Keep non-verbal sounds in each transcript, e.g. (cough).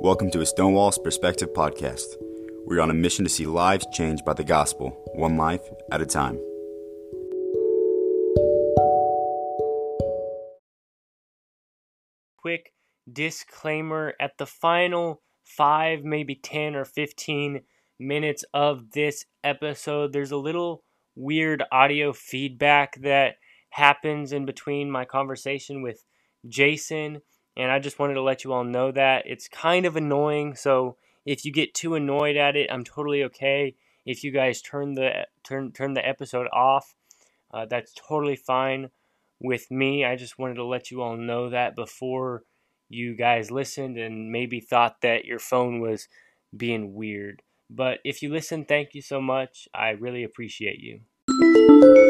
Welcome to a Stonewall's Perspective podcast. We're on a mission to see lives changed by the gospel, one life at a time. Quick disclaimer at the final five, maybe 10 or 15 minutes of this episode, there's a little weird audio feedback that happens in between my conversation with Jason and I just wanted to let you all know that it's kind of annoying. So if you get too annoyed at it, I'm totally okay. If you guys turn the turn turn the episode off, uh, that's totally fine with me. I just wanted to let you all know that before you guys listened and maybe thought that your phone was being weird. But if you listen, thank you so much. I really appreciate you.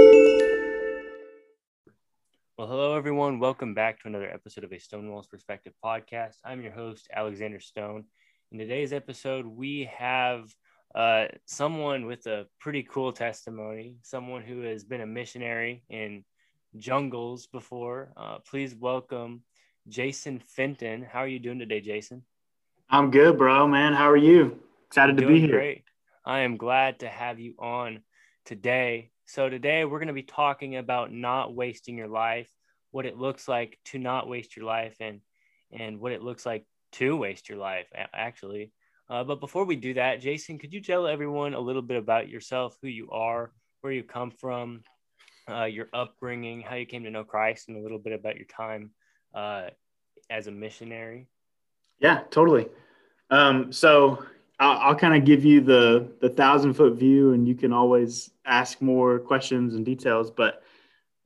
Well, hello, everyone. Welcome back to another episode of a Stonewall's Perspective podcast. I'm your host, Alexander Stone. In today's episode, we have uh, someone with a pretty cool testimony, someone who has been a missionary in jungles before. Uh, please welcome Jason Fenton. How are you doing today, Jason? I'm good, bro, man. How are you? Excited to be here. Great. I am glad to have you on today. So, today we're going to be talking about not wasting your life, what it looks like to not waste your life, and and what it looks like to waste your life, actually. Uh, but before we do that, Jason, could you tell everyone a little bit about yourself, who you are, where you come from, uh, your upbringing, how you came to know Christ, and a little bit about your time uh, as a missionary? Yeah, totally. Um, so I'll, I'll kind of give you the the thousand foot view, and you can always ask more questions and details. But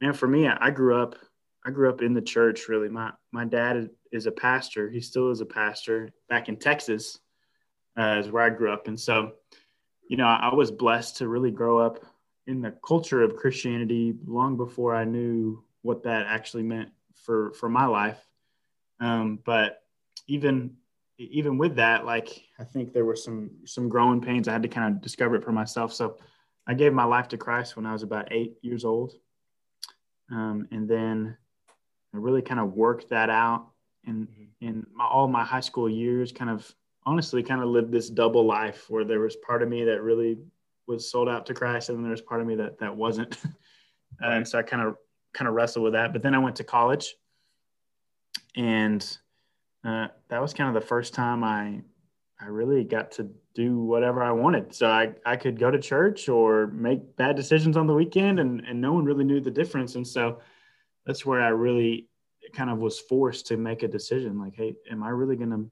man, for me, I, I grew up I grew up in the church. Really, my my dad is a pastor. He still is a pastor back in Texas, uh, is where I grew up, and so you know I, I was blessed to really grow up in the culture of Christianity long before I knew what that actually meant for for my life. Um, but even even with that, like I think there were some some growing pains. I had to kind of discover it for myself. So I gave my life to Christ when I was about eight years old, um, and then I really kind of worked that out. And mm-hmm. in my, all my high school years, kind of honestly, kind of lived this double life where there was part of me that really was sold out to Christ, and then there was part of me that that wasn't. (laughs) and so I kind of kind of wrestled with that. But then I went to college, and uh, that was kind of the first time I I really got to do whatever I wanted. So I, I could go to church or make bad decisions on the weekend and, and no one really knew the difference. And so that's where I really kind of was forced to make a decision like, hey, am I really going to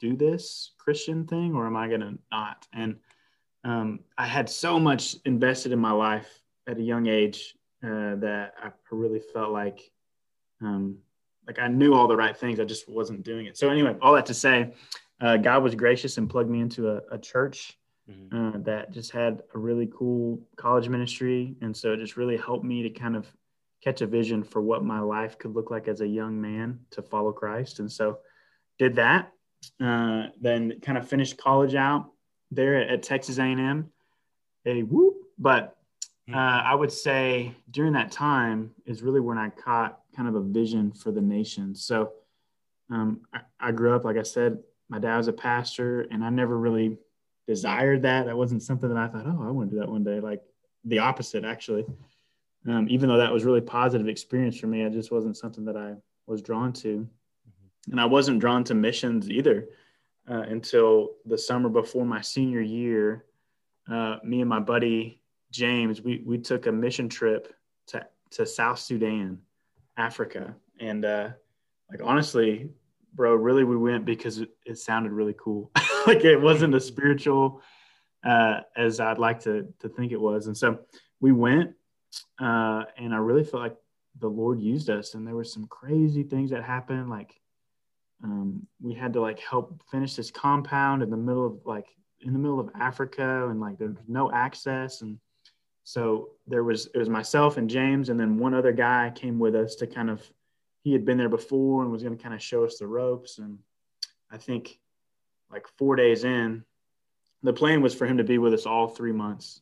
do this Christian thing or am I going to not? And um, I had so much invested in my life at a young age uh, that I really felt like um, like I knew all the right things. I just wasn't doing it. So anyway, all that to say, uh, God was gracious and plugged me into a, a church mm-hmm. uh, that just had a really cool college ministry, and so it just really helped me to kind of catch a vision for what my life could look like as a young man to follow Christ. And so did that. Uh, then kind of finished college out there at, at Texas A&M. A whoop, but uh, I would say during that time is really when I caught kind of a vision for the nation. So um, I, I, grew up, like I said, my dad was a pastor, and I never really desired that. That wasn't something that I thought, oh, I want to do that one day. Like the opposite, actually. Um, even though that was really positive experience for me, it just wasn't something that I was drawn to, mm-hmm. and I wasn't drawn to missions either uh, until the summer before my senior year. Uh, me and my buddy James, we we took a mission trip to to South Sudan, Africa, and uh, like honestly, bro, really we went because it, it sounded really cool. (laughs) like it wasn't as spiritual uh, as I'd like to to think it was, and so we went, uh, and I really felt like the Lord used us, and there were some crazy things that happened, like. Um, we had to like help finish this compound in the middle of like in the middle of Africa. And like there's no access. And so there was it was myself and James, and then one other guy came with us to kind of he had been there before and was going to kind of show us the ropes. And I think like four days in, the plan was for him to be with us all three months.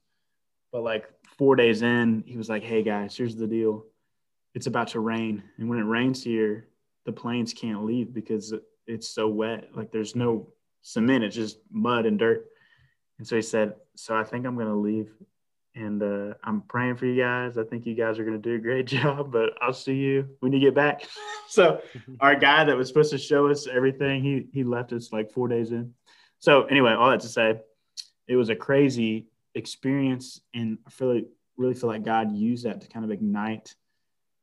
But like four days in, he was like, "Hey guys, here's the deal. It's about to rain, and when it rains here, the planes can't leave because it's so wet. Like there's no cement; it's just mud and dirt. And so he said, "So I think I'm going to leave, and uh, I'm praying for you guys. I think you guys are going to do a great (laughs) job, but I'll see you when you get back." (laughs) so (laughs) our guy that was supposed to show us everything, he he left us like four days in. So anyway, all that to say, it was a crazy experience, and I feel like really feel like God used that to kind of ignite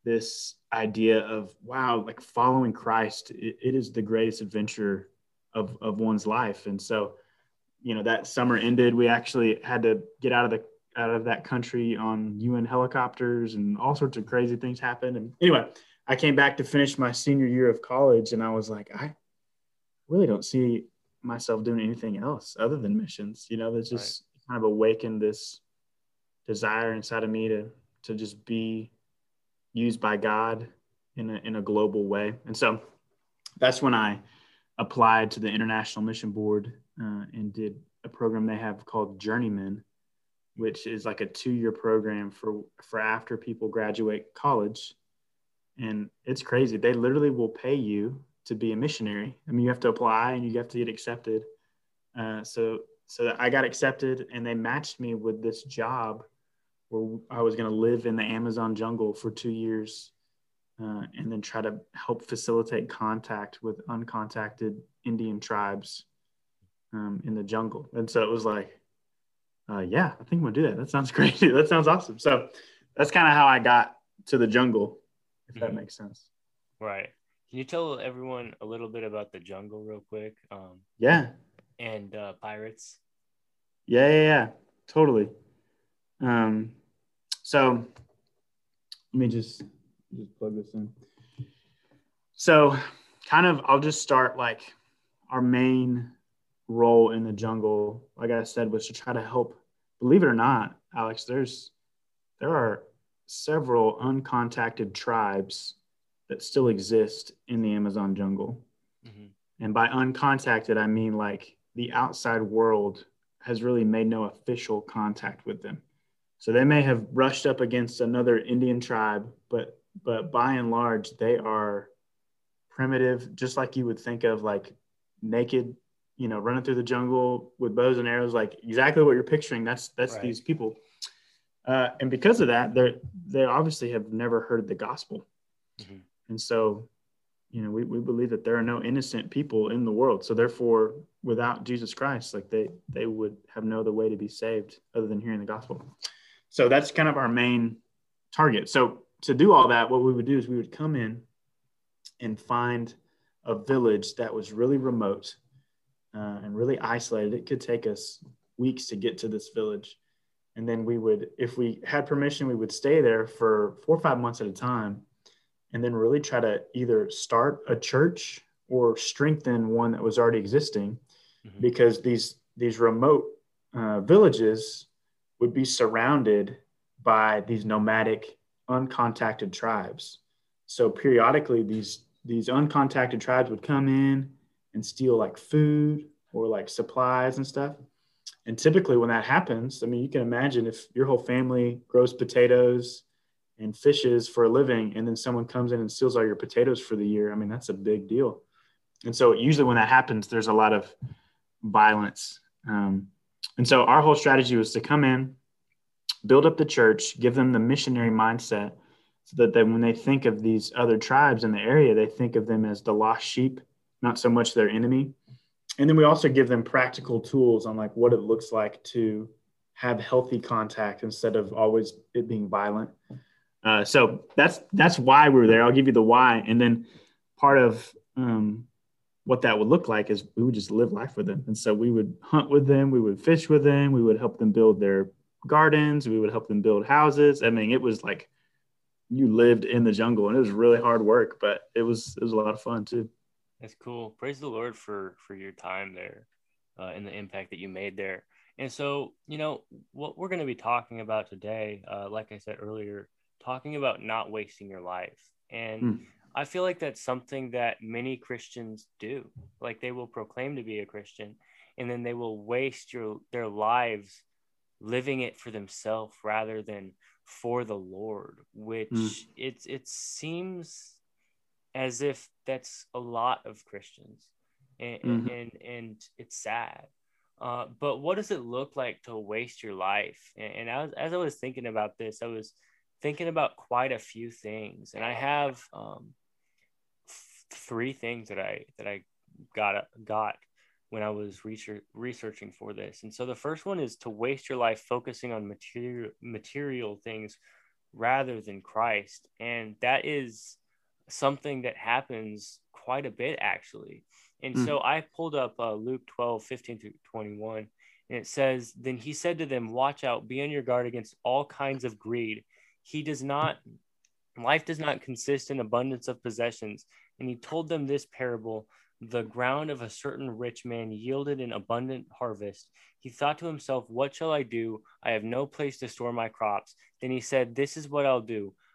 this idea of wow, like following Christ, it, it is the greatest adventure of of one's life. And so, you know, that summer ended. We actually had to get out of the out of that country on UN helicopters, and all sorts of crazy things happened. And anyway, I came back to finish my senior year of college, and I was like, I really don't see myself doing anything else other than missions. You know, there's just right. kind of awakened this desire inside of me to to just be used by God in a in a global way. And so that's when I applied to the International Mission Board uh, and did a program they have called Journeyman, which is like a two-year program for for after people graduate college. And it's crazy. They literally will pay you to be a missionary. I mean, you have to apply and you have to get accepted. Uh, so so I got accepted, and they matched me with this job where I was going to live in the Amazon jungle for two years uh, and then try to help facilitate contact with uncontacted Indian tribes um, in the jungle. And so it was like, uh, yeah, I think to do that. That sounds (laughs) great. that sounds awesome. So that's kind of how I got to the jungle, if mm-hmm. that makes sense. Right. Can you tell everyone a little bit about the jungle real quick? Um, yeah. And uh, pirates? Yeah, yeah, yeah. Totally. Um, so let me just just plug this in. So, kind of, I'll just start like our main role in the jungle. Like I said, was to try to help. Believe it or not, Alex, there's there are several uncontacted tribes that still exist in the Amazon jungle. Mm-hmm. And by uncontacted, I mean like the outside world has really made no official contact with them. So they may have brushed up against another Indian tribe, but but by and large they are primitive, just like you would think of like naked, you know, running through the jungle with bows and arrows, like exactly what you're picturing. That's that's right. these people. Uh, and because of that, they they obviously have never heard the gospel, mm-hmm. and so you know we, we believe that there are no innocent people in the world so therefore without jesus christ like they they would have no other way to be saved other than hearing the gospel so that's kind of our main target. So to do all that, what we would do is we would come in and find a village that was really remote uh, and really isolated. It could take us weeks to get to this village. And then we would, if we had permission, we would stay there for four or five months at a time and then really try to either start a church or strengthen one that was already existing mm-hmm. because these these remote uh, villages would be surrounded by these nomadic, uncontacted tribes. So periodically, these these uncontacted tribes would come in and steal like food or like supplies and stuff. And typically, when that happens, I mean, you can imagine if your whole family grows potatoes and fishes for a living, and then someone comes in and steals all your potatoes for the year. I mean, that's a big deal. And so, usually, when that happens, there's a lot of violence. Um, and so our whole strategy was to come in, build up the church, give them the missionary mindset so that when they think of these other tribes in the area, they think of them as the lost sheep, not so much their enemy. And then we also give them practical tools on like what it looks like to have healthy contact instead of always it being violent. Uh, so that's that's why we are there. I'll give you the why, and then part of um, what that would look like is we would just live life with them. And so we would hunt with them, we would fish with them, we would help them build their gardens, we would help them build houses. I mean, it was like you lived in the jungle and it was really hard work, but it was it was a lot of fun too. That's cool. Praise the Lord for for your time there uh, and the impact that you made there. And so, you know, what we're going to be talking about today, uh, like I said earlier, talking about not wasting your life. And mm. I feel like that's something that many Christians do. Like they will proclaim to be a Christian and then they will waste your their lives living it for themselves rather than for the Lord, which mm. it it seems as if that's a lot of Christians. and mm-hmm. and, and it's sad. Uh, but what does it look like to waste your life? And, and as, as I was thinking about this, I was thinking about quite a few things, and I have um, three things that I that I got got when I was research, researching for this. And so the first one is to waste your life focusing on material material things rather than Christ. And that is something that happens quite a bit actually. And mm. so I pulled up uh, Luke 12, 15 to 21. And it says, Then he said to them, Watch out, be on your guard against all kinds of greed. He does not, life does not consist in abundance of possessions. And he told them this parable the ground of a certain rich man yielded an abundant harvest. He thought to himself, What shall I do? I have no place to store my crops. Then he said, This is what I'll do.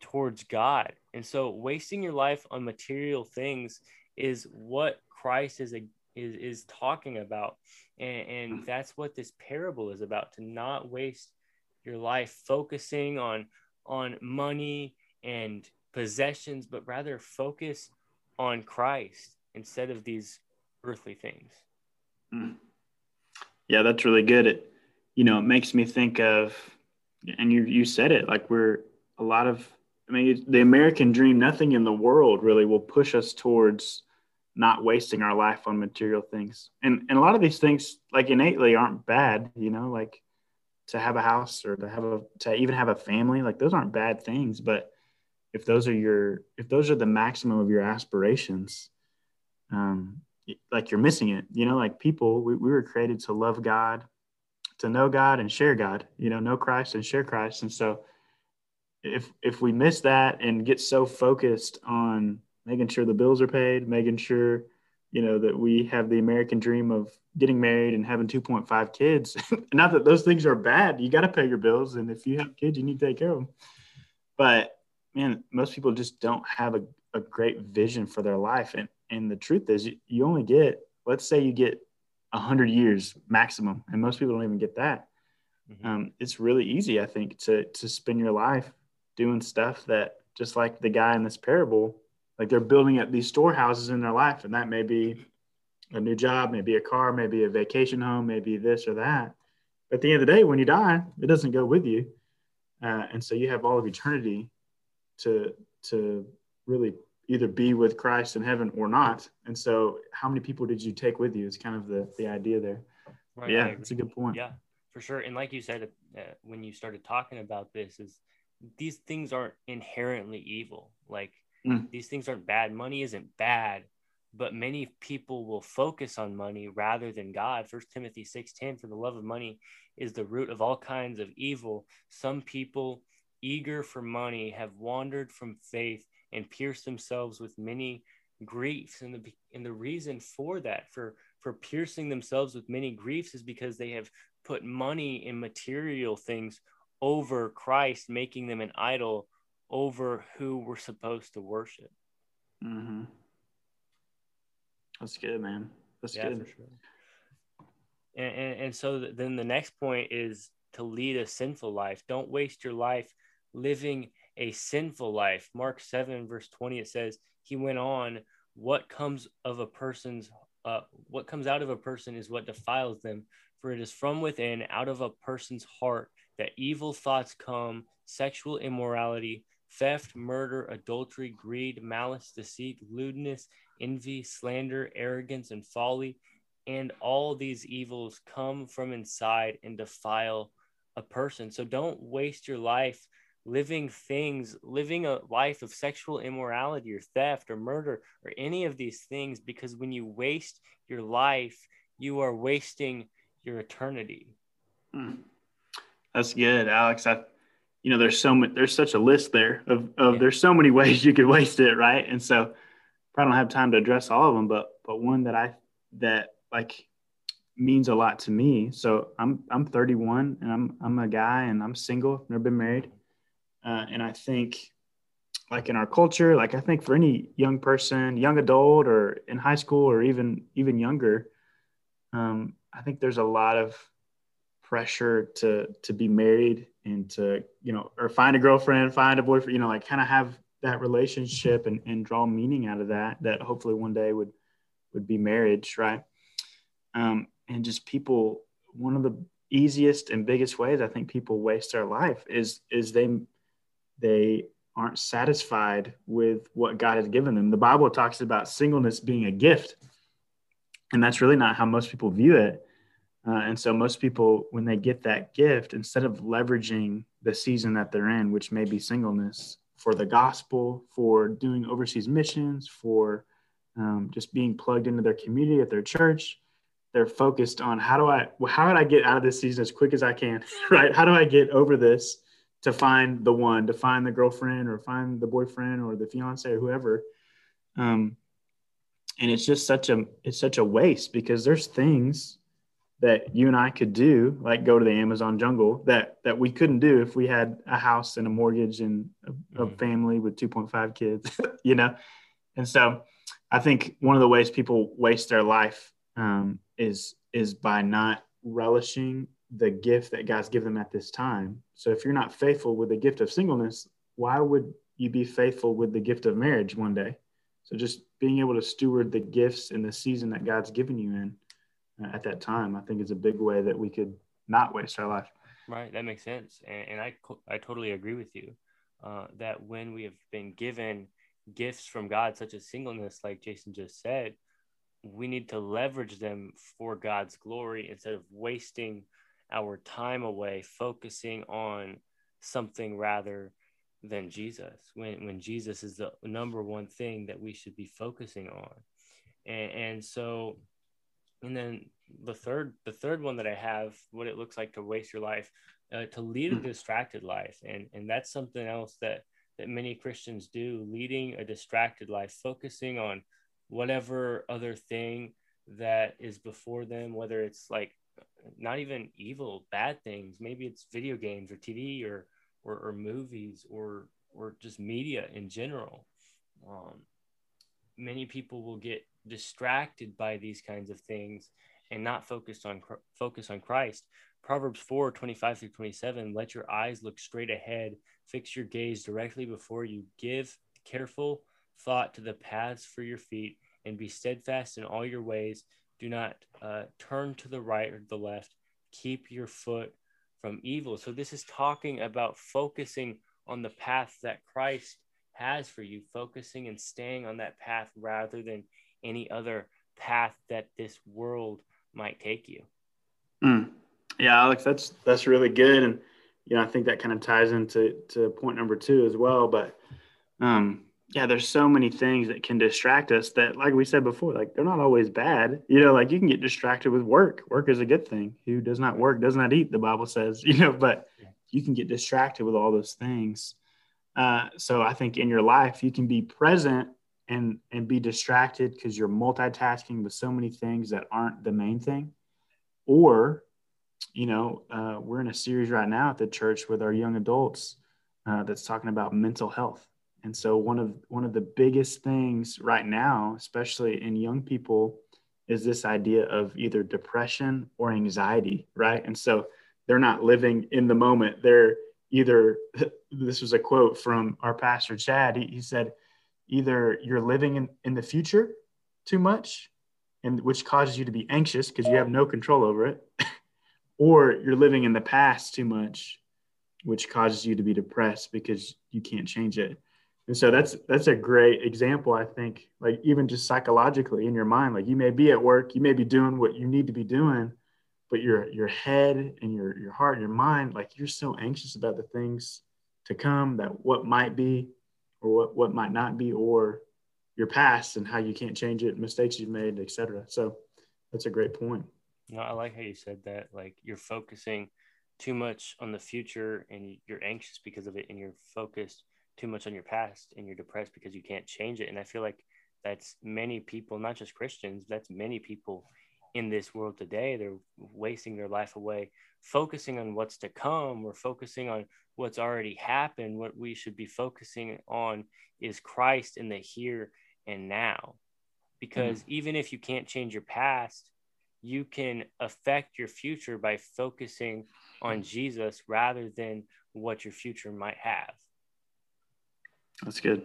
towards God. And so, wasting your life on material things is what Christ is a, is is talking about, and, and that's what this parable is about: to not waste your life focusing on on money and possessions, but rather focus on Christ instead of these earthly things. Mm. Yeah, that's really good. It, you know, it makes me think of, and you you said it like we're a lot of. I mean, the American dream. Nothing in the world really will push us towards not wasting our life on material things. And and a lot of these things, like innately, aren't bad. You know, like to have a house or to have a to even have a family, like those aren't bad things. But if those are your if those are the maximum of your aspirations, um, like you're missing it. You know, like people, we, we were created to love God, to know God and share God. You know, know Christ and share Christ. And so, if if we miss that and get so focused on making sure the bills are paid, making sure you know that we have the American dream of getting married and having 2.5 kids. (laughs) Not that those things are bad. You got to pay your bills, and if you have kids, you need to take care of them. But man, most people just don't have a, a great vision for their life, and and the truth is you, you only get let's say you get 100 years maximum and most people don't even get that mm-hmm. um, it's really easy i think to to spend your life doing stuff that just like the guy in this parable like they're building up these storehouses in their life and that may be a new job maybe a car maybe a vacation home maybe this or that but at the end of the day when you die it doesn't go with you uh, and so you have all of eternity to to really either be with Christ in heaven or not. And so, how many people did you take with you? Is kind of the the idea there. Right, yeah, it's a good point. Yeah, for sure. And like you said, uh, when you started talking about this, is these things aren't inherently evil. Like mm. these things aren't bad. Money isn't bad, but many people will focus on money rather than God. First Timothy six ten, for the love of money is the root of all kinds of evil. Some people eager for money have wandered from faith and pierced themselves with many griefs and the and the reason for that for for piercing themselves with many griefs is because they have put money and material things over Christ making them an idol over who we're supposed to worship mm-hmm. that's good man that's yeah, good sure. and, and, and so then the next point is to lead a sinful life don't waste your life living a sinful life. Mark 7, verse 20, it says, He went on, what comes of a person's uh, what comes out of a person is what defiles them, for it is from within, out of a person's heart, that evil thoughts come, sexual immorality, theft, murder, adultery, greed, malice, deceit, lewdness, envy, slander, arrogance, and folly. And all these evils come from inside and defile a person. So don't waste your life living things, living a life of sexual immorality or theft or murder or any of these things, because when you waste your life, you are wasting your eternity. Hmm. That's good, Alex. I, you know, there's so much, there's such a list there of, of yeah. there's so many (laughs) ways you could waste it, right? And so, probably don't have time to address all of them, but but one that I that like means a lot to me. So I'm I'm 31 and I'm I'm a guy and I'm single, never been married, uh, and I think like in our culture, like I think for any young person, young adult, or in high school, or even even younger, um, I think there's a lot of pressure to to be married and to you know or find a girlfriend find a boyfriend you know like kind of have that relationship and, and draw meaning out of that that hopefully one day would would be marriage right? Um, and just people one of the easiest and biggest ways i think people waste their life is is they they aren't satisfied with what god has given them. The bible talks about singleness being a gift. And that's really not how most people view it uh, and so most people, when they get that gift, instead of leveraging the season that they're in, which may be singleness, for the gospel, for doing overseas missions, for um, just being plugged into their community at their church, they're focused on how do I how do I get out of this season as quick as I can, (laughs) right? How do I get over this to find the one, to find the girlfriend or find the boyfriend or the fiance or whoever. Um, and it's just such a it's such a waste because there's things that you and I could do, like go to the Amazon jungle, that that we couldn't do if we had a house and a mortgage and a, a mm-hmm. family with 2.5 kids, (laughs) you know. And so, I think one of the ways people waste their life um, is is by not relishing the gift that God's given them at this time. So, if you're not faithful with the gift of singleness, why would you be faithful with the gift of marriage one day? So, just being able to steward the gifts in the season that God's given you in at that time, I think is a big way that we could not waste our life. Right, that makes sense, and, and I I totally agree with you uh, that when we have been given gifts from God, such as singleness, like Jason just said, we need to leverage them for God's glory instead of wasting our time away focusing on something rather than Jesus. When when Jesus is the number one thing that we should be focusing on, and, and so and then the third the third one that i have what it looks like to waste your life uh, to lead a hmm. distracted life. And and that's something else that that many christians do leading a distracted life focusing on whatever other thing that is before them whether it's like not even evil bad things. Maybe it's video games or tv or or, or movies or or just media in general. Um, many people will get distracted by these kinds of things and not focused on focus on Christ. Proverbs 4 25 through 27 let your eyes look straight ahead, fix your gaze directly before you, give careful thought to the paths for your feet, and be steadfast in all your ways. Do not uh, turn to the right or the left. Keep your foot from evil. So, this is talking about focusing on the path that Christ has for you, focusing and staying on that path rather than any other path that this world might take you. Mm. Yeah, Alex, that's that's really good, and you know I think that kind of ties into to point number two as well. But um, yeah, there's so many things that can distract us that, like we said before, like they're not always bad. You know, like you can get distracted with work. Work is a good thing. Who does not work does not eat. The Bible says, (laughs) you know, but you can get distracted with all those things. Uh, so I think in your life you can be present and and be distracted because you're multitasking with so many things that aren't the main thing. Or you know uh, we're in a series right now at the church with our young adults uh, that's talking about mental health. And so one of one of the biggest things right now especially in young people is this idea of either depression or anxiety right? And so they're not living in the moment. They're either (laughs) this was a quote from our pastor chad. He, he said either you're living in, in the future too much and which causes you to be anxious because you have no control over it (laughs) or you're living in the past too much which causes you to be depressed because you can't change it. And so that's that's a great example i think like even just psychologically in your mind like you may be at work you may be doing what you need to be doing but your your head and your your heart and your mind like you're so anxious about the things to come that what might be or what, what might not be, or your past and how you can't change it, mistakes you've made, etc. So that's a great point. No, I like how you said that. Like you're focusing too much on the future and you're anxious because of it, and you're focused too much on your past and you're depressed because you can't change it. And I feel like that's many people, not just Christians, that's many people in this world today. They're wasting their life away, focusing on what's to come or focusing on what's already happened. What we should be focusing on is Christ in the here and now. Because mm-hmm. even if you can't change your past, you can affect your future by focusing on Jesus rather than what your future might have. That's good.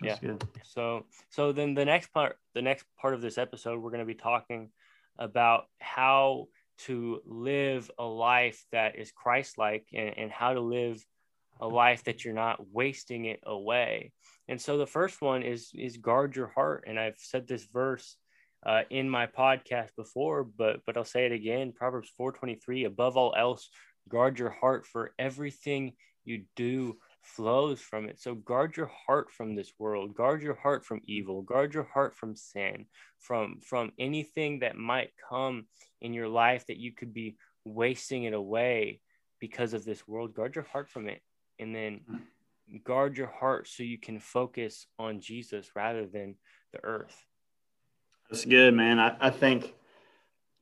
That's yeah. Good. So so then the next part the next part of this episode we're going to be talking about how to live a life that is Christ-like and, and how to live a life that you're not wasting it away. And so the first one is is guard your heart and I've said this verse uh, in my podcast before, but but I'll say it again. Proverbs 4:23. Above all else, guard your heart, for everything you do flows from it. So guard your heart from this world. Guard your heart from evil. Guard your heart from sin, from from anything that might come in your life that you could be wasting it away because of this world. Guard your heart from it, and then hmm. guard your heart so you can focus on Jesus rather than the earth. That's good, man. I, I think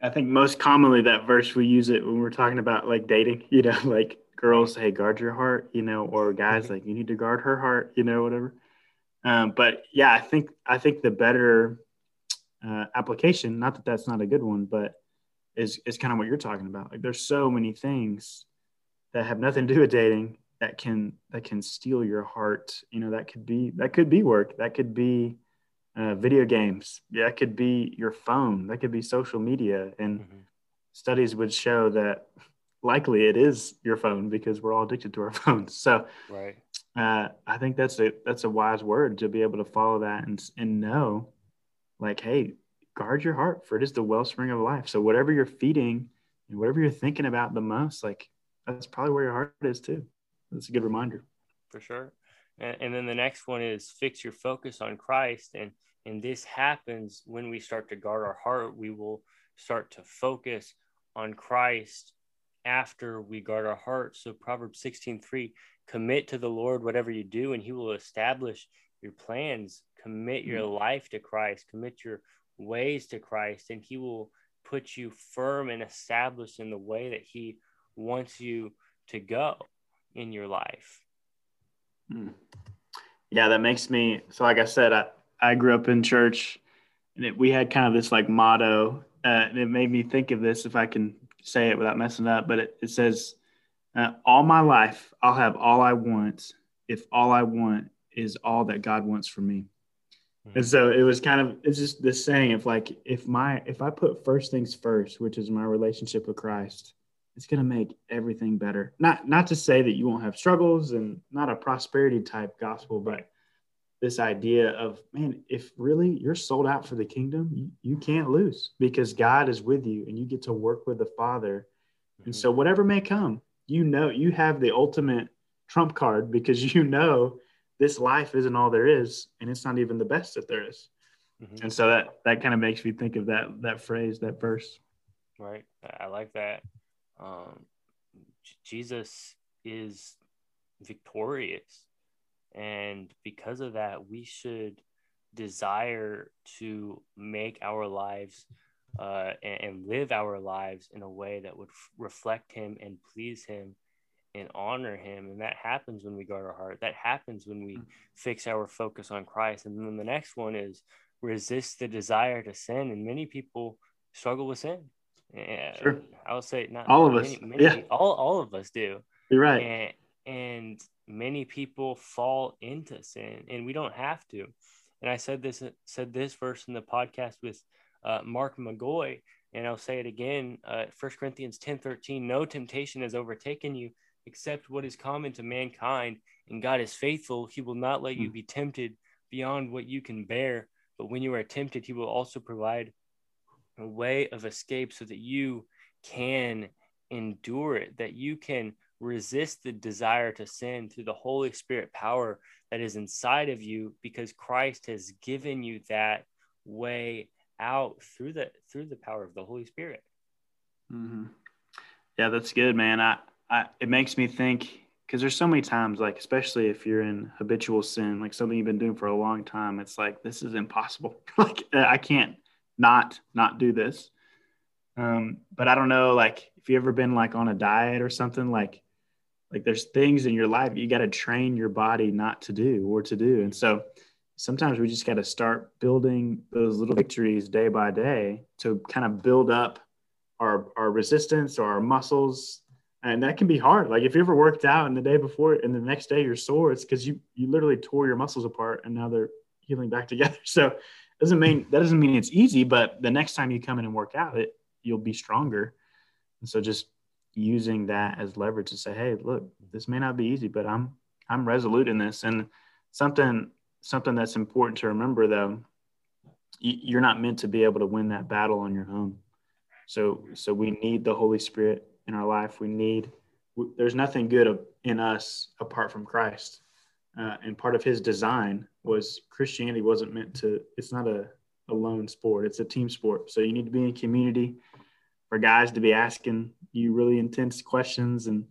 I think most commonly that verse we use it when we're talking about like dating, (laughs) you know, like girls, hey, guard your heart, you know, or guys mm-hmm. like you need to guard her heart, you know, whatever. Um, but yeah, I think I think the better uh, application, not that that's not a good one, but is is kind of what you're talking about. Like there's so many things that have nothing to do with dating that can that can steal your heart. You know, that could be that could be work, that could be uh, video games. Yeah, that could be your phone. That could be social media. And mm-hmm. studies would show that likely it is your phone because we're all addicted to our (laughs) phones. So, right. Uh, I think that's a that's a wise word to be able to follow that and and know, like, hey, guard your heart, for it is the wellspring of life. So whatever you're feeding and whatever you're thinking about the most, like that's probably where your heart is too. That's a good reminder. For sure. And, and then the next one is fix your focus on Christ and and this happens when we start to guard our heart. We will start to focus on Christ after we guard our heart. So Proverbs 16, 3, commit to the Lord whatever you do, and he will establish your plans. Commit your mm-hmm. life to Christ, commit your ways to Christ, and he will put you firm and established in the way that he wants you to go in your life. Mm. Yeah, that makes me so like I said, I, I grew up in church, and it, we had kind of this like motto, uh, and it made me think of this if I can say it without messing up. But it, it says, uh, "All my life, I'll have all I want if all I want is all that God wants for me." Mm-hmm. And so it was kind of it's just this saying of like if my if I put first things first, which is my relationship with Christ, it's going to make everything better. Not not to say that you won't have struggles and not a prosperity type gospel, but this idea of man if really you're sold out for the kingdom you, you can't lose because god is with you and you get to work with the father mm-hmm. and so whatever may come you know you have the ultimate trump card because (laughs) you know this life isn't all there is and it's not even the best that there is. Mm-hmm. and so that that kind of makes me think of that that phrase that verse right i like that um, jesus is victorious and because of that, we should desire to make our lives uh, and, and, live our lives in a way that would f- reflect Him and please Him and honor Him. And that happens when we guard our heart. That happens when we mm-hmm. fix our focus on Christ. And then the next one is resist the desire to sin. And many people struggle with sin. Yeah, sure. I would say not all of many, us. Many, yeah. all, all of us do. You're right. And, and many people fall into sin and we don't have to and i said this said this verse in the podcast with uh, mark mcgoy and i'll say it again uh, 1 corinthians 10 13 no temptation has overtaken you except what is common to mankind and god is faithful he will not let you hmm. be tempted beyond what you can bear but when you are tempted he will also provide a way of escape so that you can endure it that you can resist the desire to sin through the Holy Spirit power that is inside of you because Christ has given you that way out through the through the power of the Holy Spirit. Mm-hmm. Yeah, that's good, man. I, I it makes me think because there's so many times, like especially if you're in habitual sin, like something you've been doing for a long time, it's like this is impossible. (laughs) like I can't not not do this. Um, but I don't know, like if you ever been like on a diet or something, like like there's things in your life you got to train your body not to do or to do, and so sometimes we just got to start building those little victories day by day to kind of build up our our resistance or our muscles and that can be hard. Like if you ever worked out and the day before and the next day you're sore, it's because you you literally tore your muscles apart and now they're healing back together. (laughs) So doesn't mean that doesn't mean it's easy, but the next time you come in and work out, it you'll be stronger. And so just using that as leverage to say, hey, look, this may not be easy, but I'm I'm resolute in this. And something something that's important to remember though, you're not meant to be able to win that battle on your own. So so we need the Holy Spirit in our life. We need, there's nothing good in us apart from Christ. Uh, and part of his design was Christianity wasn't meant to, it's not a, a lone sport, it's a team sport. So you need to be in community for guys to be asking you really intense questions and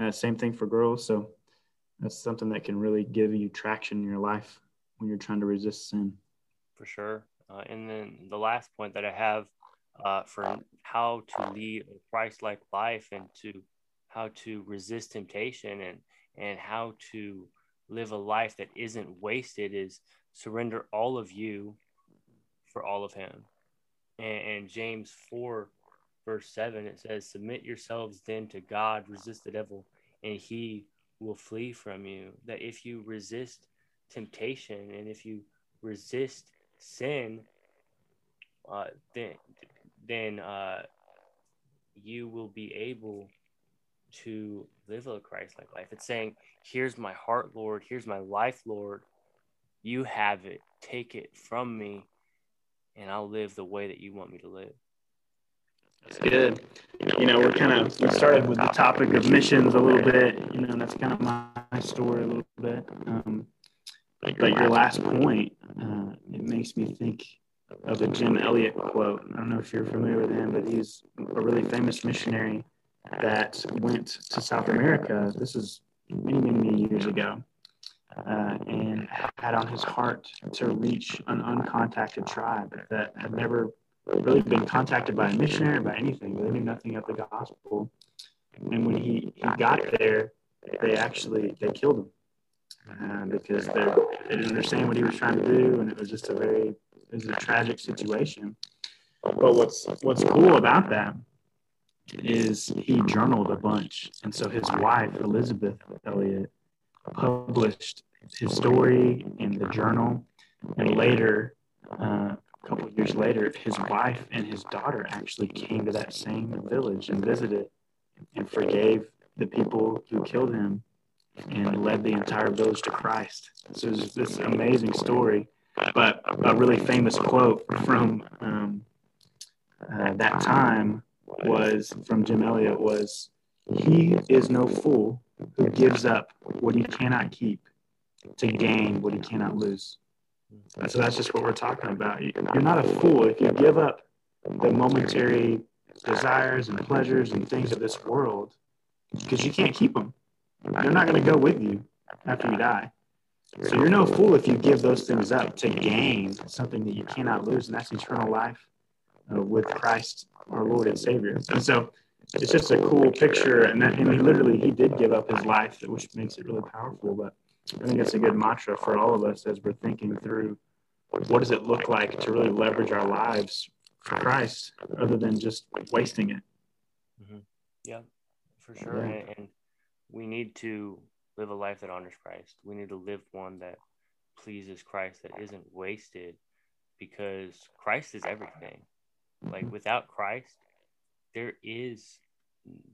uh, same thing for girls. So that's something that can really give you traction in your life when you're trying to resist sin. For sure. Uh, and then the last point that I have uh, for how to lead a Christ-like life and to how to resist temptation and and how to live a life that isn't wasted is surrender all of you for all of him and, and james 4 verse 7 it says submit yourselves then to god resist the devil and he will flee from you that if you resist temptation and if you resist sin uh, then then uh, you will be able to live a Christ like life. It's saying, Here's my heart, Lord. Here's my life, Lord. You have it. Take it from me, and I'll live the way that you want me to live. That's good. You know, we're kind of we started with the topic of missions a little bit. You know, that's kind of my, story a little bit. Um, but your last point, uh, it makes me think of a Jim Elliot quote. I don't know if you're familiar with him, but he's a really famous missionary that went to South America. This is many, many years ago. Uh, and had on his heart to reach an uncontacted tribe that had never really been contacted by a missionary by anything. They knew nothing of the gospel. And when he, he got there, they actually they killed him uh, because they didn't understand what he was trying to do, and it was just a very it was a tragic situation. But what's what's cool about that is he journaled a bunch, and so his wife Elizabeth Elliot published his story in the journal, and later, uh, a couple years later, his wife and his daughter actually came to that same village and visited, and forgave the people who killed him, and led the entire village to Christ. So it's this amazing story but a really famous quote from um, uh, that time was from Jim Elliot was, "He is no fool who gives up what he cannot keep to gain what he cannot lose." So that's just what we're talking about. You're not a fool if you give up the momentary desires and pleasures and things of this world because you can't keep them. They're not going to go with you after you die. So you're no fool if you give those things up to gain something that you cannot lose, and that's eternal life uh, with Christ, our Lord and Savior. And so it's just a cool picture, and, that, and he literally he did give up his life, which makes it really powerful. But I think it's a good mantra for all of us as we're thinking through what does it look like to really leverage our lives for Christ, other than just wasting it. Mm-hmm. Yeah, for sure, yeah. And, and we need to live a life that honors Christ. We need to live one that pleases Christ, that isn't wasted, because Christ is everything. Like without Christ, there is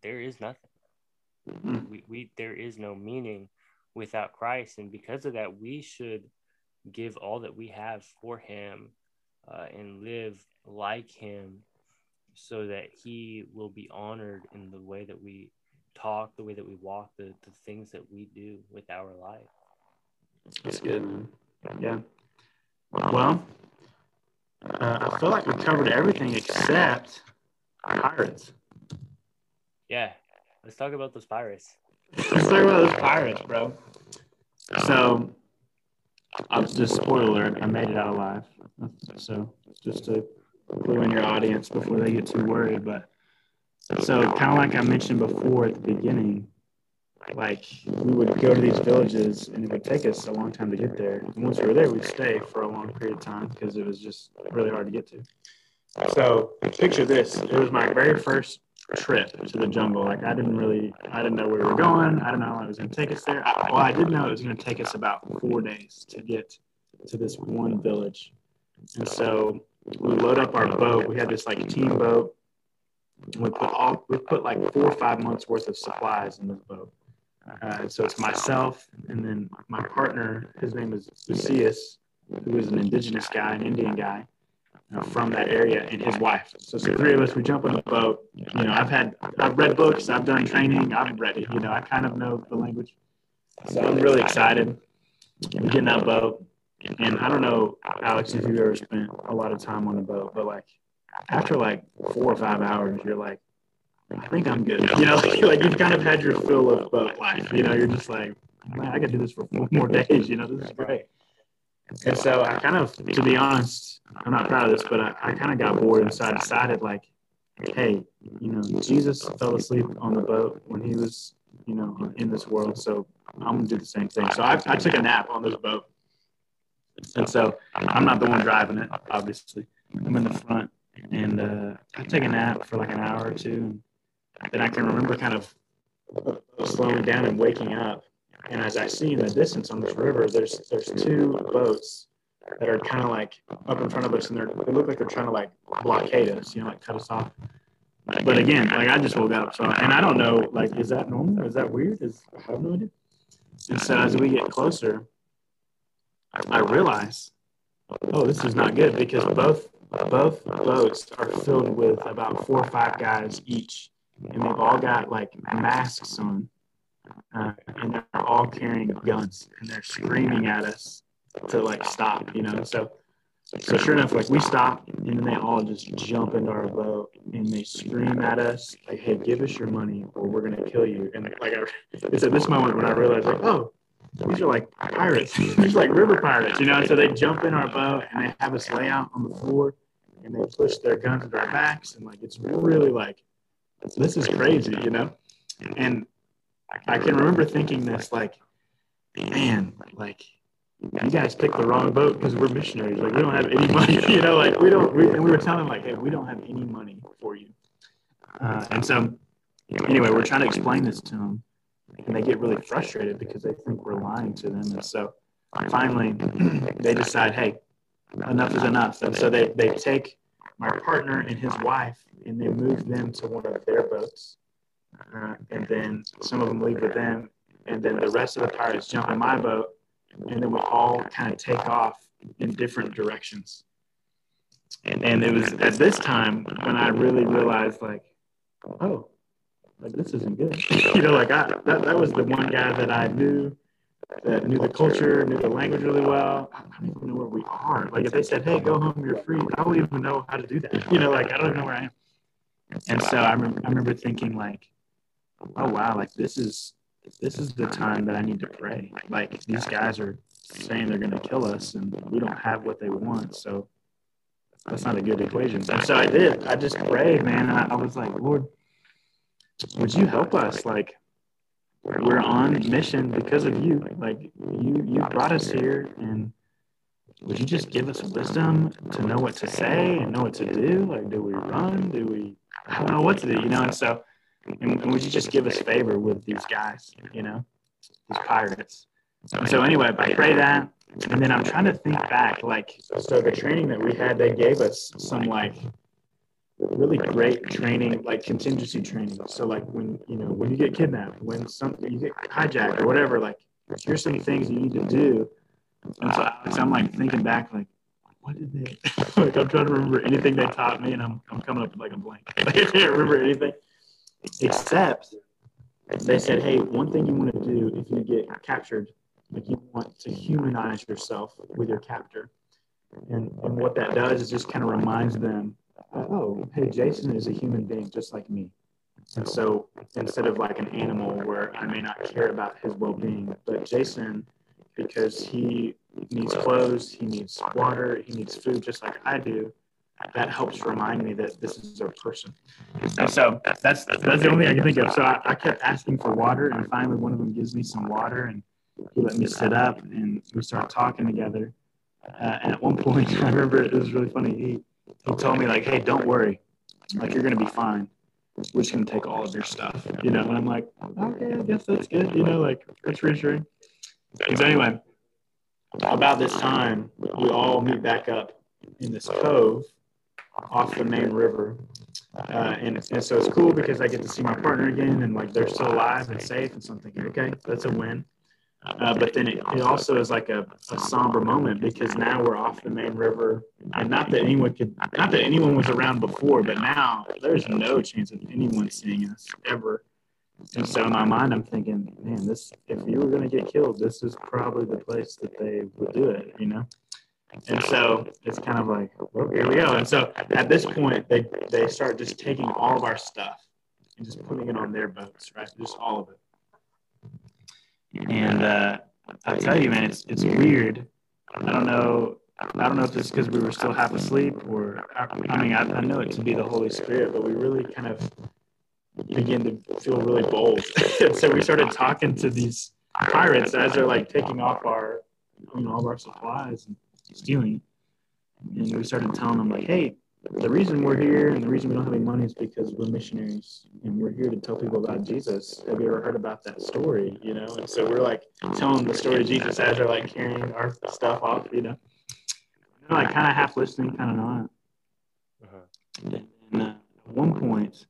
there is nothing. We, we there is no meaning without Christ, and because of that, we should give all that we have for Him uh, and live like Him, so that He will be honored in the way that we talk, the way that we walk, the, the things that we do with our life. That's good. Man. Yeah. Well, uh, I feel like we covered everything except pirates. Yeah. Let's talk about those pirates. Let's talk about those pirates, bro. So, I'll just spoiler alert, I made it out alive. So, just to clue in your audience before they get too worried. But so, kind of like I mentioned before at the beginning, like we would go to these villages and it would take us a long time to get there. And once we were there, we'd stay for a long period of time because it was just really hard to get to. So picture this: it was my very first trip to the jungle. Like I didn't really, I didn't know where we were going. I didn't know how long it was going to take us there. I, well, I did know it was going to take us about four days to get to this one village. And so we load up our boat. We had this like team boat. We put all, we put like four or five months worth of supplies in this boat. Uh, so it's myself and then my partner. His name is Lucius, who is an indigenous guy, an Indian guy uh, from that area, and his wife. So the three of us. We jump on the boat. You know, I've had, I've read books, I've done training, I'm ready. You know, I kind of know the language. So I'm really excited. We get in that boat, and I don't know, Alex, if you've ever spent a lot of time on a boat, but like after like four or five hours, you're like, I think I'm good. You know, (laughs) like you've kind of had your fill of boat life. You know, you're just like, man, I could do this for four more days. You know, this is great. And so I kind of, to be honest, I'm not proud of this, but I, I kind of got bored and so I decided like, hey, you know, Jesus fell asleep on the boat when he was, you know, in this world. So I'm gonna do the same thing. So I, I took a nap on this boat. And so I'm not the one driving it, obviously. I'm in the front and uh, I take a nap for like an hour or two. And then I can remember kind of slowing down and waking up and as I see in the distance on this river, there's there's two boats that are kind of like up in front of us, and they're they look like they're trying to like blockade us, you know, like cut us off. But again, like I just woke up, so and I don't know, like, is that normal? Is that weird? Is I have no idea. And so as we get closer, I realize, oh, this is not good because both both boats are filled with about four or five guys each, and they've all got like masks on uh, and they're all carrying guns and they're screaming at us to like stop, you know. So, so sure enough, like we stop and then they all just jump into our boat and they scream at us like, "Hey, give us your money or we're gonna kill you!" And like, I, it's at this moment when I realized, like, oh, these are like pirates. (laughs) these are like river pirates, you know. So they jump in our boat and they have us lay out on the floor and they push their guns into our backs and like it's really like this is crazy, you know. And I can remember thinking this, like, man, like, you guys picked the wrong boat because we're missionaries. Like, we don't have any (laughs) money, you know, like, we don't, we, and we were telling them, like, hey, we don't have any money for you. Uh, and so, anyway, we're trying to explain this to them, and they get really frustrated because they think we're lying to them. And so, finally, (clears throat) they decide, hey, enough is enough. And so they, they take my partner and his wife and they move them to one of their boats uh, and then some of them leave with them, and then the rest of the pirates jump in my boat, and then we all kind of take off in different directions. And, it was at this time when I really realized, like, oh, like this isn't good. (laughs) you know, like I that, that was the one guy that I knew that knew the culture, knew the language really well. I don't even know where we are. Like if they said, "Hey, go home, you're free," I don't even know how to do that. You know, like I don't know where I am. And so I, I remember thinking, like, oh uh, wow, like this is this is the time that I need to pray. Like these guys are saying they're going to kill us, and we don't have what they want, so that's not a good equation. And so I did. I just prayed, man. I, I was like, Lord, would you help us? Like we're on mission because of you. Like you you brought us here, and would you just give us wisdom to know what to say and know what to do? Like, do we run? Do we? I don't know what to do, you know. And so and, and would you just give us favor with these guys, you know, these pirates? So anyway, I pray that, and then I'm trying to think back, like, so the training that we had, they gave us some like really great training, like contingency training. So like when you know when you get kidnapped, when something you get hijacked or whatever, like here's some things you need to do. And so Alex, I'm like thinking back, like what did they? (laughs) like I'm trying to remember anything they taught me, and I'm I'm coming up with like a blank. (laughs) I can't remember anything except they said, hey, one thing you want to do if you get captured, like you want to humanize yourself with your captor. And, and what that does is just kind of reminds them, oh, hey, Jason is a human being just like me. And so instead of like an animal where I may not care about his well being, but Jason, because he needs clothes, he needs water, he needs food just like I do, that helps remind me that this is a person. And so that's that's the only thing I can think of. So I, I kept asking for water, and finally one of them gives me some water, and he let me sit up, and we start talking together. Uh, and at one (laughs) point, I remember it was really funny. He he told me like, "Hey, don't worry, like you're gonna be fine. We're just gonna take all of your stuff, you know." And I'm like, "Okay, I guess that's good, you know, like that's reassuring." And so anyway, about this time, we all meet back up in this cove off the main river. Uh, and, and so it's cool because I get to see my partner again and like they're still alive and safe. And so I'm thinking, okay, that's a win. Uh, but then it, it also is like a, a somber moment because now we're off the main river and not that anyone could not that anyone was around before but now there's no chance of anyone seeing us ever and so in my mind i'm thinking man this if you were going to get killed this is probably the place that they would do it you know and so it's kind of like well, here we go and so at this point they they start just taking all of our stuff and just putting it on their boats right just all of it and uh, I tell you, man, it's it's weird. I don't know. I don't know if it's because we were still half asleep, or I mean, I, I know it to be the Holy Spirit, but we really kind of begin to feel really bold. (laughs) so we started talking to these pirates as they're like taking off our, you know, all of our supplies and stealing. And we started telling them like, "Hey, the reason we're here and the reason we don't have any money is because we're missionaries and we're here to tell people about Jesus. Have you ever heard about that story? You know, and so we're like telling the story of Jesus as they're like carrying our stuff off, you know. they're like kind of half listening, kind of not. Uh-huh. And uh, at one point,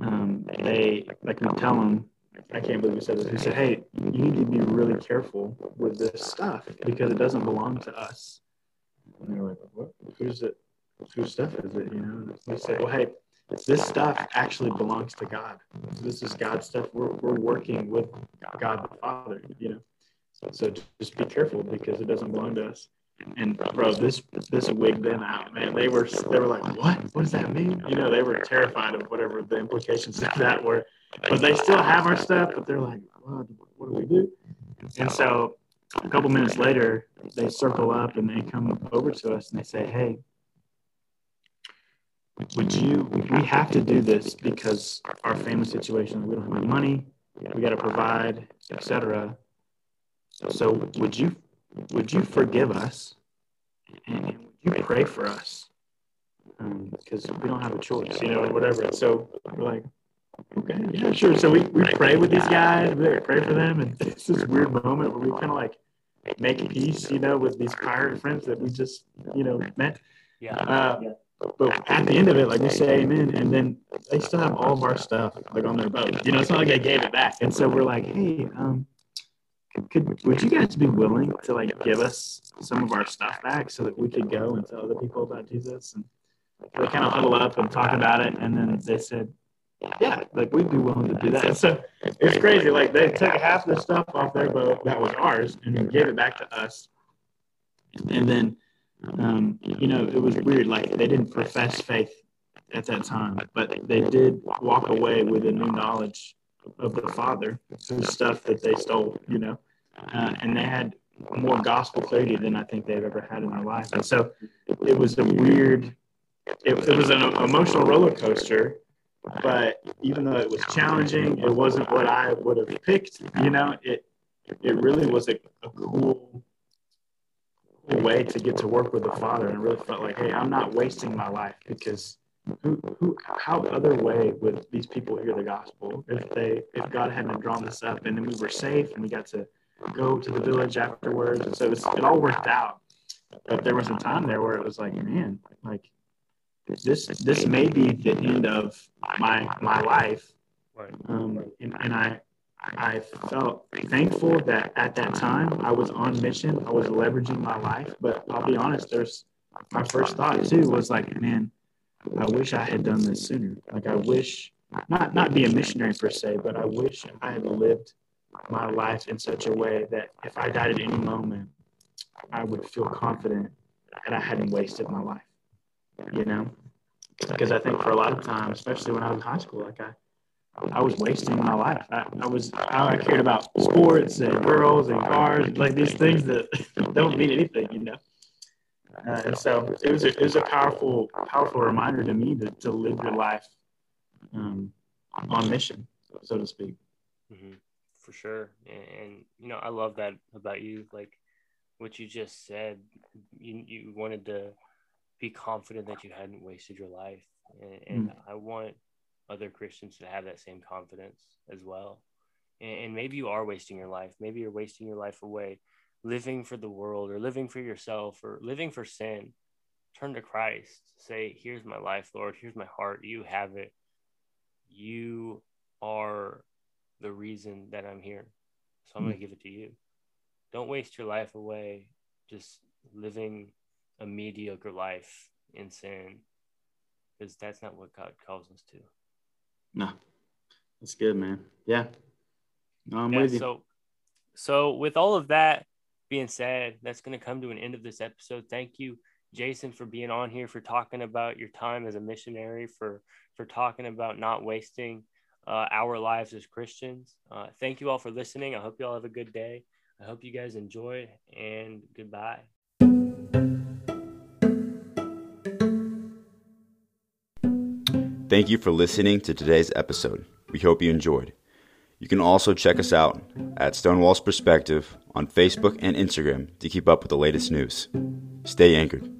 um, they like we tell them, I can't believe we said this. We said, "Hey, you need to be really careful with this stuff because it doesn't belong to us." And they're like, "What? Who's it? whose stuff is it? You know, we say, well, hey, this stuff actually belongs to God. This is God's stuff. We're, we're working with God the Father, you know. So just be careful because it doesn't belong to us. And bro, this this wigged them out, man. They were they were like, what? What does that mean? You know, they were terrified of whatever the implications of that were. But they still have our stuff, but they're like, what, what do we do? And so a couple minutes later, they circle up and they come over to us and they say, hey, would you we have to do this because our family situation we don't have any money we got to provide etc so would you would you forgive us? And would you pray for us? Because um, we don't have a choice you know or whatever. So we're like okay yeah sure. So we, we pray with these guys we pray for them. And it's this weird moment where we kind of like make peace you know with these pirate friends that we just you know met. Yeah, uh, but at the end of it, like we say amen, and then they still have all of our stuff like on their boat. You know, it's not like they gave it back. And so we're like, hey, um, could would you guys be willing to like give us some of our stuff back so that we could go and tell other people about Jesus? And they kind of huddle up and talk about it, and then they said, yeah, like we'd be willing to do that. (laughs) So it's crazy. Like they took half the stuff off their boat that was ours and gave it back to us. And then um, you know, it was weird. Like they didn't profess faith at that time, but they did walk away with a new knowledge of the Father, the stuff that they stole, you know, uh, and they had more gospel clarity than I think they've ever had in their life. And so it was a weird, it, it was an emotional roller coaster. But even though it was challenging, it wasn't what I would have picked. You know, it it really was a, a cool way to get to work with the Father, and really felt like, hey, I'm not wasting my life because who, who, how other way would these people hear the gospel if they, if God hadn't drawn this up, and then we were safe and we got to go to the village afterwards, and so it, was, it all worked out. But there was a time there where it was like, man, like this, this may be the end of my my life, um, and, and I I felt thankful that at that time I was on mission. I was leveraging my life. But I'll be honest, there's my first thought too was like, man, I wish I had done this sooner. Like I wish not not be a missionary per se, but I wish I had lived my life in such a way that if I died at any moment, I would feel confident that I hadn't wasted my life. You know? Because I think for a lot of times, especially when I was in high school, like I I was wasting my life. I, I was I cared about sports and girls and cars, like these things that (laughs) don't mean anything, you know. Uh, and so it was a, it was a powerful powerful reminder to me to, to live your life um, on mission, so to speak. Mm-hmm. For sure, and, and you know I love that about you, like what you just said. You you wanted to be confident that you hadn't wasted your life, and, and mm. I want other Christians to have that same confidence as well. And, and maybe you are wasting your life. Maybe you're wasting your life away living for the world or living for yourself or living for sin. Turn to Christ. Say, Here's my life, Lord. Here's my heart. You have it. You are the reason that I'm here. So I'm mm. going to give it to you. Don't waste your life away just living a mediocre life in sin because that's not what God calls us to. No, that's good, man. Yeah. No, I'm yeah, with you. So, so with all of that being said, that's going to come to an end of this episode. Thank you, Jason, for being on here, for talking about your time as a missionary, for for talking about not wasting uh, our lives as Christians. Uh, thank you all for listening. I hope you all have a good day. I hope you guys enjoy, and goodbye. Thank you for listening to today's episode. We hope you enjoyed. You can also check us out at Stonewall's Perspective on Facebook and Instagram to keep up with the latest news. Stay anchored.